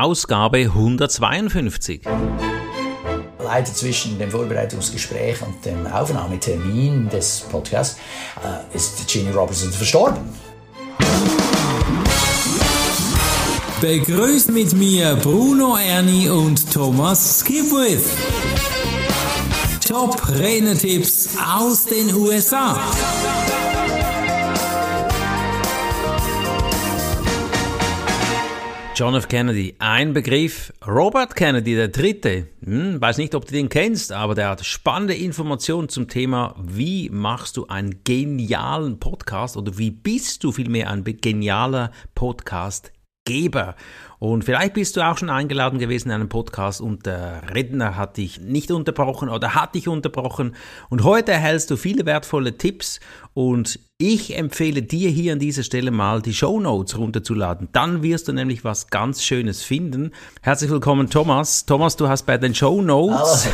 Ausgabe 152. Leider zwischen dem Vorbereitungsgespräch und dem Aufnahmetermin des Podcasts äh, ist Ginny Robertson verstorben. Begrüßt mit mir Bruno Ernie und Thomas Skipwith. Top Renetipps aus den USA. John F. Kennedy, ein Begriff. Robert Kennedy, der Dritte, hm, weiß nicht, ob du den kennst, aber der hat spannende Informationen zum Thema, wie machst du einen genialen Podcast oder wie bist du vielmehr ein genialer Podcastgeber. Und vielleicht bist du auch schon eingeladen gewesen in einem Podcast und der Redner hat dich nicht unterbrochen oder hat dich unterbrochen. Und heute erhältst du viele wertvolle Tipps und ich empfehle dir hier an dieser Stelle mal die Show Notes runterzuladen. Dann wirst du nämlich was ganz Schönes finden. Herzlich willkommen, Thomas. Thomas, du hast bei den Show Notes.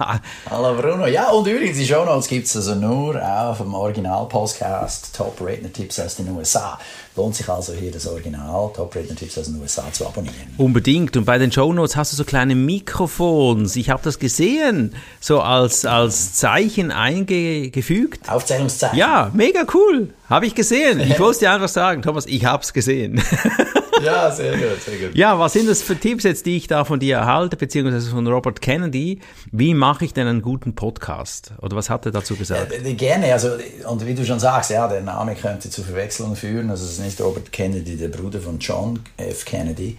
Hallo, Hallo Bruno. Ja, und übrigens, die Show Notes gibt es also nur auf dem Original-Podcast Top Redner Tipps aus den USA. Lohnt sich also hier das Original Top Redner Tipps aus den USA zu abonnieren. Unbedingt. Und bei den Show Notes hast du so kleine Mikrofons. Ich habe das gesehen, so als, als Zeichen eingefügt. Aufzählungszeichen. Ja, mega cool. Habe ich gesehen. Ich wollte dir einfach sagen, Thomas, ich habe es gesehen. Ja, sehr gut, sehr gut. Ja, was sind das für Tipps jetzt, die ich da von dir erhalte, beziehungsweise von Robert Kennedy? Wie mache ich denn einen guten Podcast? Oder was hat er dazu gesagt? Ja, gerne, also, und wie du schon sagst, ja, der Name könnte zu Verwechslungen führen. Also, es ist nicht Robert Kennedy, der Bruder von John F. Kennedy,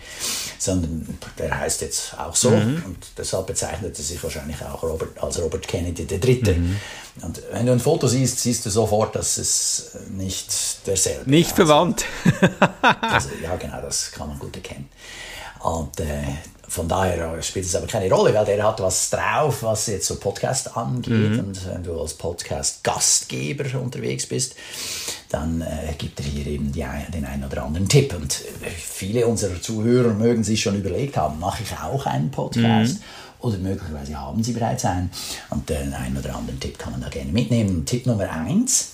sondern der heißt jetzt auch so. Mhm. Und deshalb bezeichnet er sich wahrscheinlich auch Robert, als Robert Kennedy der Dritte. Mhm. Und wenn du ein Foto siehst, siehst du sofort, dass es nicht derselbe ist. Nicht also, verwandt. also, ja, genau, das kann man gut erkennen. Und äh, von daher spielt es aber keine Rolle, weil der hat was drauf, was jetzt so Podcast angeht. Mhm. Und wenn du als Podcast-Gastgeber unterwegs bist, dann äh, gibt er hier eben die, den einen oder anderen Tipp. Und äh, viele unserer Zuhörer mögen sich schon überlegt haben, mache ich auch einen Podcast? Mhm oder möglicherweise haben sie bereits einen. Und den einen oder anderen Tipp kann man da gerne mitnehmen. Tipp Nummer eins,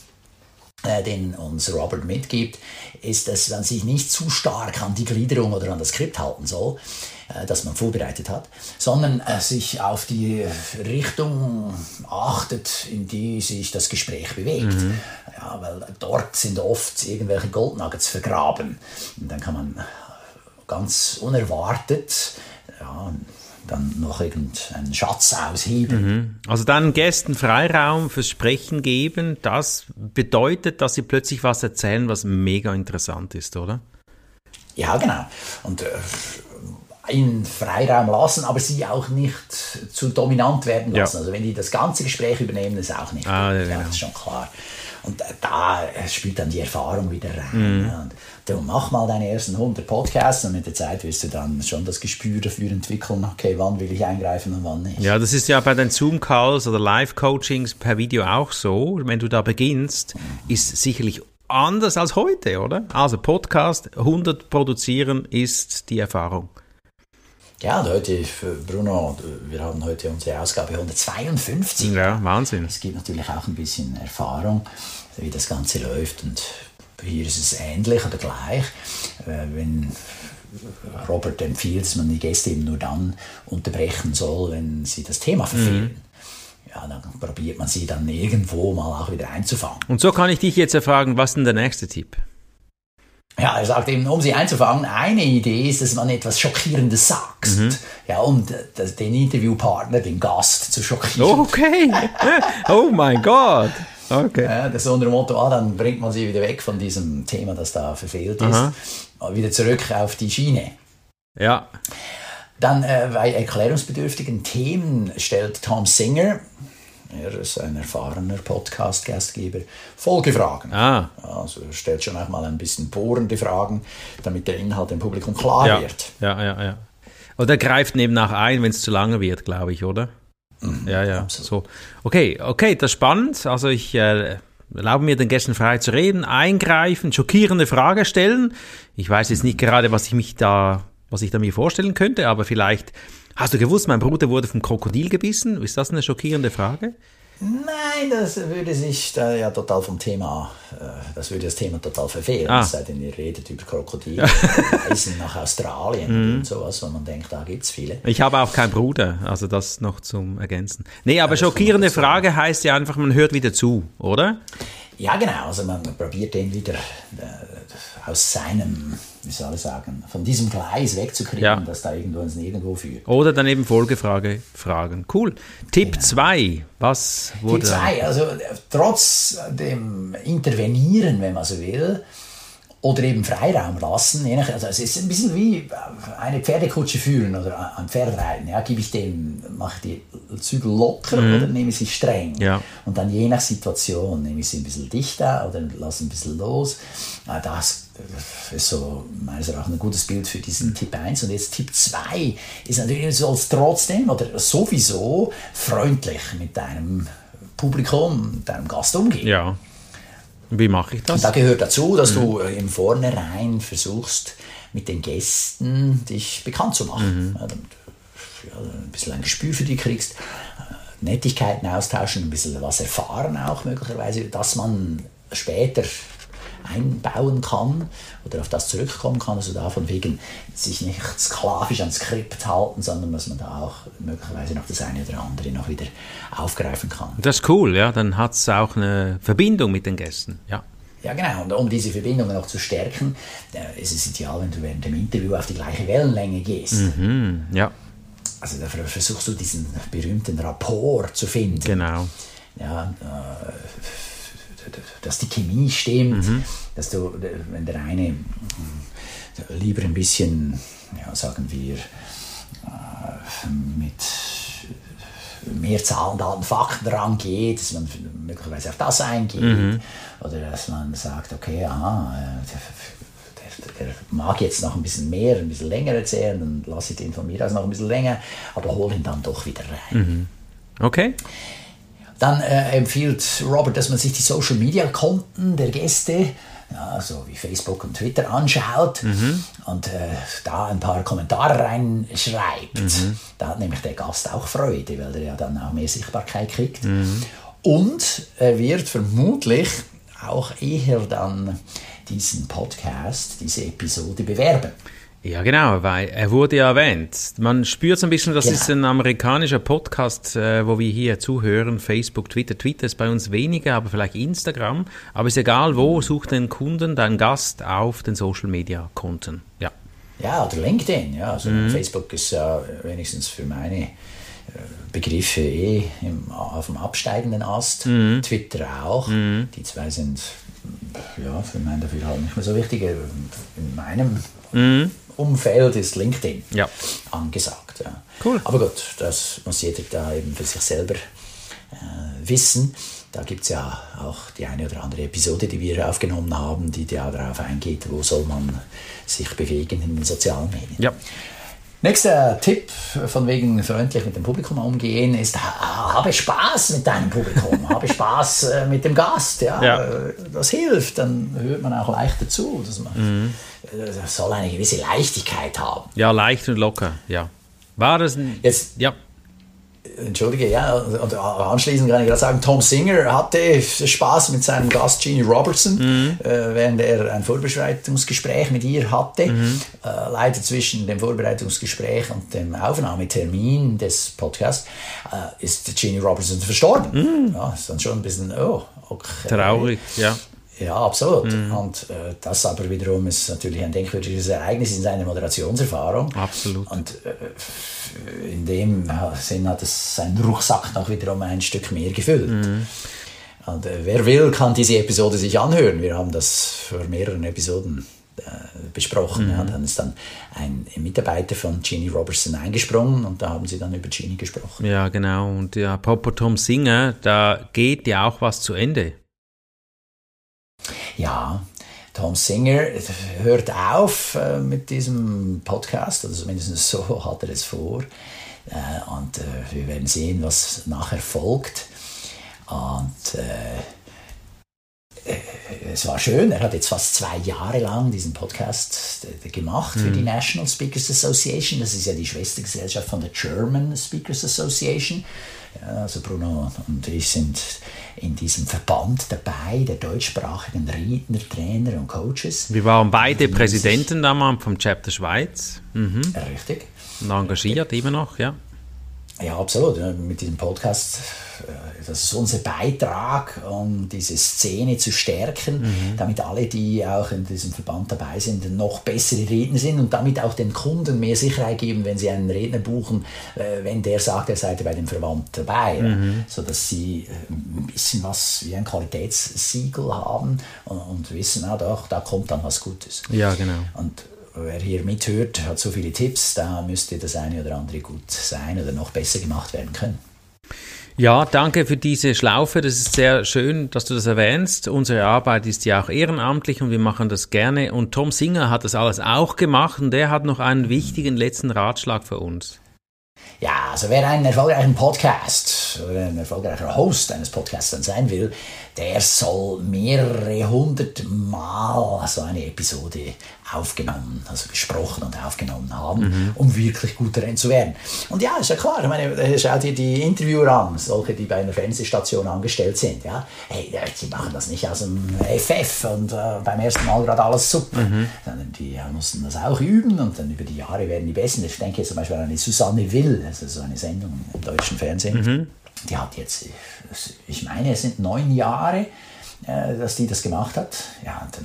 äh, den uns Robert mitgibt, ist, dass man sich nicht zu stark an die Gliederung oder an das Skript halten soll, äh, das man vorbereitet hat, sondern äh, sich auf die Richtung achtet, in die sich das Gespräch bewegt. Mhm. Ja, weil dort sind oft irgendwelche Goldnuggets vergraben. Und dann kann man ganz unerwartet ja, dann noch irgendeinen Schatz ausheben. Mhm. Also dann Gästen Freiraum fürs Sprechen geben, das bedeutet, dass sie plötzlich was erzählen, was mega interessant ist, oder? Ja, genau. Und äh, ihnen Freiraum lassen, aber sie auch nicht zu dominant werden lassen. Ja. Also wenn die das ganze Gespräch übernehmen, ist auch nicht ah. Ja, Das ist schon klar. Und da spielt dann die Erfahrung wieder rein. Mhm. Und du mach mal deine ersten 100 Podcasts und mit der Zeit wirst du dann schon das Gespür dafür entwickeln, okay, wann will ich eingreifen und wann nicht. Ja, das ist ja bei den Zoom-Calls oder Live-Coachings per Video auch so. Wenn du da beginnst, mhm. ist sicherlich anders als heute, oder? Also Podcast 100 produzieren ist die Erfahrung. Ja, und heute, Bruno, wir haben heute unsere Ausgabe 152. Ja, Wahnsinn. Es gibt natürlich auch ein bisschen Erfahrung, wie das Ganze läuft. Und hier ist es ähnlich oder gleich. Äh, wenn Robert empfiehlt, dass man die Gäste eben nur dann unterbrechen soll, wenn sie das Thema verfehlen. Mhm ja, dann probiert man sie dann irgendwo mal auch wieder einzufangen. Und so kann ich dich jetzt erfragen, was ist denn der nächste Tipp? Ja, er sagt eben, um sie einzufangen, eine Idee ist, dass man etwas Schockierendes sagt. Mhm. Ja, um den Interviewpartner, den Gast zu schockieren. Okay. Oh mein Gott. Okay. Ja, das ist unter dem Motto, ah, dann bringt man sie wieder weg von diesem Thema, das da verfehlt ist, Aha. wieder zurück auf die Schiene. Ja. Dann äh, bei erklärungsbedürftigen Themen stellt Tom Singer, er ist ein erfahrener Podcast-Gastgeber. Folgefragen. Ah. Also er stellt schon auch mal ein bisschen bohrende Fragen, damit der Inhalt dem Publikum klar ja. wird. Ja, ja, ja. Oder greift nebennach ein, wenn es zu lange wird, glaube ich, oder? Mhm, ja, ja. Absolut. So. Okay, okay, das ist spannend. Also ich äh, erlaube mir den Gästen frei zu reden, eingreifen, schockierende Frage stellen. Ich weiß jetzt nicht gerade, was ich mich da, was ich da mir vorstellen könnte, aber vielleicht Hast du gewusst, mein Bruder wurde vom Krokodil gebissen? Ist das eine schockierende Frage? Nein, das würde sich da ja total vom Thema, äh, das würde das Thema total verfehlen. Ah. Es sei denn, ihr redet über Krokodile, Reisen nach Australien und sowas, wo man denkt, da gibt es viele. Ich habe auch keinen Bruder, also das noch zum Ergänzen. Nee, aber schockierende Frage heißt ja einfach, man hört wieder zu, oder? Ja, genau. Also man probiert den wieder äh, aus seinem, wie soll ich sagen, von diesem Gleis wegzukriegen, Ja. das da irgendwo ins Nirgendwo führt. Oder dann eben Folgefrage fragen. Cool. Tipp 2. Was Genau. wurde. Tipp 2, also äh, trotz dem Intervenieren, wenn man so will, oder eben Freiraum lassen, je nach, also es ist ein bisschen wie äh, eine Pferdekutsche führen oder ein Pferd reiten. Ja, gebe ich dem, mache ich die Zügel locker oder nehme ich sie streng? Ja. Und dann je nach Situation nehme ich sie ein bisschen dichter oder lasse ein bisschen los. Das ist so meines Erachtens ein gutes Bild für diesen Tipp 1. Und jetzt Tipp 2 ist natürlich, du sollst trotzdem oder sowieso freundlich mit deinem Publikum, mit deinem Gast umgehen. Ja. Wie mache ich Und das? da gehört dazu, dass du äh, im Vornherein versuchst, mit den Gästen dich bekannt zu machen. Damit du ja, ein bisschen ein Gespür für die kriegst, äh, Nettigkeiten austauschen, ein bisschen was erfahren auch möglicherweise, dass man später einbauen kann oder auf das zurückkommen kann, also da von wegen sich nicht sklavisch ans Skript halten, sondern dass man da auch möglicherweise noch das eine oder andere noch wieder aufgreifen kann. Das ist cool, ja. Dann hat es auch eine Verbindung mit den Gästen. Ja. Ja, genau. Und um diese Verbindungen noch zu stärken, äh, ist es ideal, wenn du während dem Interview auf die gleiche Wellenlänge gehst. Hm, ja, Also da ver- versuchst du diesen berühmten Rapport zu finden. genau. Ja, äh, dass die Chemie stimmt, dass du, wenn der eine äh, lieber ein bisschen, ja, sagen wir, äh, mit mehr Zahlen, Daten, Fakten rangeht, dass man möglicherweise auf das eingeht oder dass man sagt, okay, aha, äh, der, der, mag jetzt noch ein bisschen mehr, ein bisschen länger erzählen, dann lasse ich den von mir aus noch ein bisschen länger, aber hol ihn dann doch wieder rein. Okay. Dann äh, empfiehlt Robert, dass man sich die Social Media Konten der Gäste, ja, so wie Facebook und Twitter, anschaut und äh, da ein paar Kommentare reinschreibt. Da hat nämlich der Gast auch Freude, weil er ja dann auch mehr Sichtbarkeit kriegt. Und er wird vermutlich auch eher dann diesen Podcast, diese Episode bewerben. Ja, genau, weil er wurde ja erwähnt. Man spürt so ein bisschen, das Genau. ist ein amerikanischer Podcast, äh, wo wir hier zuhören. Facebook, Twitter. Twitter ist bei uns weniger, aber vielleicht Instagram. Aber ist egal wo, such den Kunden, deinen Gast auf den Social Media Konten. Ja. Ja, oder LinkedIn. Ja. Also Facebook ist ja wenigstens für meine äh, Begriffe eh im, auf dem absteigenden Ast. Twitter auch. Die zwei sind ja, für mein Dafürhalten nicht mehr so wichtig. In meinem Umfeld ist LinkedIn Ja. angesagt. Ja. Cool. Aber gut, das muss jeder da eben für sich selber äh, wissen. Da gibt es ja auch die eine oder andere Episode, die wir aufgenommen haben, die ja darauf eingeht, wo soll man sich bewegen in den sozialen Medien. Ja. Nächster Tipp von wegen freundlich mit dem Publikum umgehen ist, ha- habe Spaß mit deinem Publikum, habe Spaß äh, mit dem Gast. Ja, Ja. Äh, Das hilft, dann hört man auch leichter zu. Dass man, äh, Das soll eine gewisse Leichtigkeit haben. Ja, leicht und locker. Ja. War das ein. Jetzt Ja. Entschuldige, ja, und anschließend kann ich gerade sagen, Tom Singer hatte Spaß mit seinem Gast Jeannie Robertson, äh, während er ein Vorbereitungsgespräch mit ihr hatte. Äh, leider zwischen dem Vorbereitungsgespräch und dem Aufnahmetermin des Podcasts äh, ist Jeannie Robertson verstorben. Ja, ist dann schon ein bisschen, oh, okay. Traurig, ja. Ja, absolut. Und äh, das aber wiederum ist natürlich ein denkwürdiges Ereignis in seiner Moderationserfahrung. Absolut. Und äh, in dem Sinn hat es seinen Rucksack noch wiederum ein Stück mehr gefüllt. Und äh, wer will, kann diese Episode sich anhören. Wir haben das vor mehreren Episoden äh, besprochen. Ja, dann ist dann ein Mitarbeiter von Jeannie Robertson eingesprungen und da haben sie dann über Jeannie gesprochen. Ja, genau. Und ja, apropos Tom Singer, da geht ja auch was zu Ende. Ja, Tom Singer hört auf äh, mit diesem Podcast, oder zumindest so hat er es vor. Äh, und äh, wir werden sehen, was nachher folgt. Und äh, es war schön, er hat jetzt fast zwei Jahre lang diesen Podcast äh, gemacht für die National Speakers Association. Das ist ja die Schwestergesellschaft von der German Speakers Association. Ja, also Bruno und ich sind in diesem Verband dabei, der deutschsprachigen Redner, Trainer und Coaches. Wir waren beide Präsidenten damals vom Chapter Schweiz. Mhm. Richtig. Und engagiert immer noch, ja. Ja, absolut. Mit diesem Podcast, äh, das ist unser Beitrag, um diese Szene zu stärken, mhm. damit alle, die auch in diesem Verband dabei sind, noch bessere Redner sind und damit auch den Kunden mehr Sicherheit geben, wenn sie einen Redner buchen, äh, wenn der sagt, er sei bei dem Verband dabei, mhm. sodass sie äh, ein bisschen was wie ein Qualitätssiegel haben und, wissen, ah, doch, da kommt dann was Gutes. Ja, genau. Und wer hier mithört, hat so viele Tipps, da müsste das eine oder andere gut sein oder noch besser gemacht werden können. Ja, danke für diese Schlaufe. Das ist sehr schön, dass du das erwähnst. Unsere Arbeit ist ja auch ehrenamtlich und wir machen das gerne. Und Tom Singer hat das alles auch gemacht und der hat noch einen wichtigen letzten Ratschlag für uns. Ja, also wer einen erfolgreichen Podcast oder ein erfolgreicher Host eines Podcasts dann sein will, der soll mehrere hundert Mal so eine Episode aufgenommen, also gesprochen und aufgenommen haben, mhm. um wirklich gut darin zu werden. Und ja, ist ja klar, ich meine, schau dir die Interviewer an, solche, die bei einer Fernsehstation angestellt sind, ja. Hey, die machen das nicht aus dem FF und äh, beim ersten Mal gerade alles super, mhm. sondern die mussten das auch üben und dann über die Jahre werden die besser. Ich denke zum Beispiel an die Susanne Will, also so eine Sendung im deutschen Fernsehen. Mhm. Die hat jetzt, ich meine, es sind neun Jahre äh, dass die das gemacht hat. Ja, dann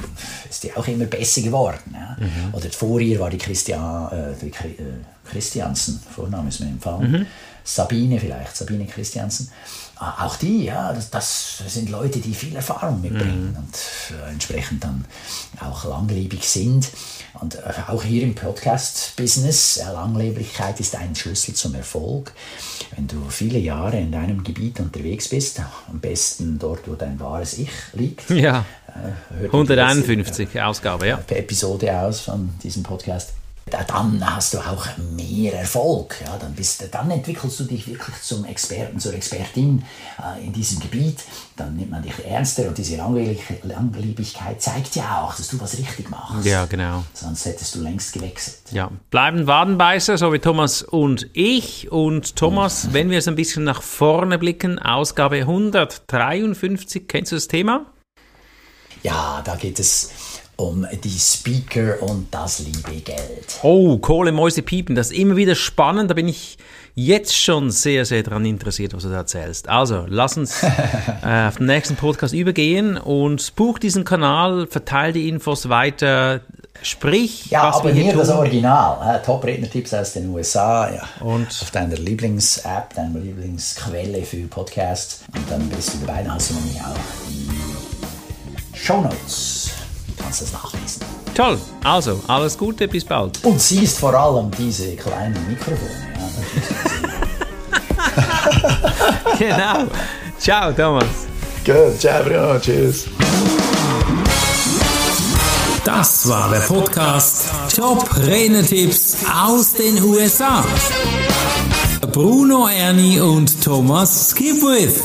ist die auch immer besser geworden. Ja. Mhm. Oder vor ihr war die, Christian, äh, die äh, Christiansen, Vorname ist mir empfallen. Mhm. Sabine vielleicht, Sabine Christiansen. Ah, auch die, ja, das, das, sind Leute, die viel Erfahrung mitbringen mhm. und äh, entsprechend dann auch langlebig sind. Und äh, auch hier im Podcast-Business, äh, Langlebigkeit ist ein Schlüssel zum Erfolg. Wenn du viele Jahre in deinem Gebiet unterwegs bist, am besten dort, wo dein wahres Ich liegt. Ja, 151 Ausgabe, ja. Episode aus von diesem Podcast dann hast du auch mehr Erfolg. Ja, dann, bist, dann entwickelst du dich wirklich zum Experten, zur Expertin äh, in diesem Gebiet. Dann nimmt man dich ernster und diese Langlebigkeit zeigt ja auch, dass du was richtig machst. Ja, genau. Sonst hättest du längst gewechselt. Ja, bleiben Wadenbeißer, so wie Thomas und ich. Und Thomas, wenn wir es ein bisschen nach vorne blicken, Ausgabe 153, kennst du das Thema? Ja, da geht es um die Speaker und das liebe Geld. Oh, Kohle, Mäuse, Piepen, das ist immer wieder spannend. Da bin ich jetzt schon sehr, sehr daran interessiert, was du da erzählst. Also, lass uns äh, auf den nächsten Podcast übergehen und buch diesen Kanal, verteile die Infos weiter, sprich. Ja, was abonniere das Original. Äh, Top-Redner-Tipps aus den USA. Ja. Und auf deiner Lieblings-App, deiner Lieblingsquelle für Podcasts. Und dann bist du dabei, dann hast du nämlich auch die Show Notes kannst es nachlesen. Toll, also alles Gute, bis bald. Und siehst vor allem diese kleinen Mikrofone. Ja, genau. Ciao, Thomas. Gut, ciao, Bruno, tschüss. Das war der Podcast Top Renetipps aus den USA. Bruno Ernie und Thomas Skipwith.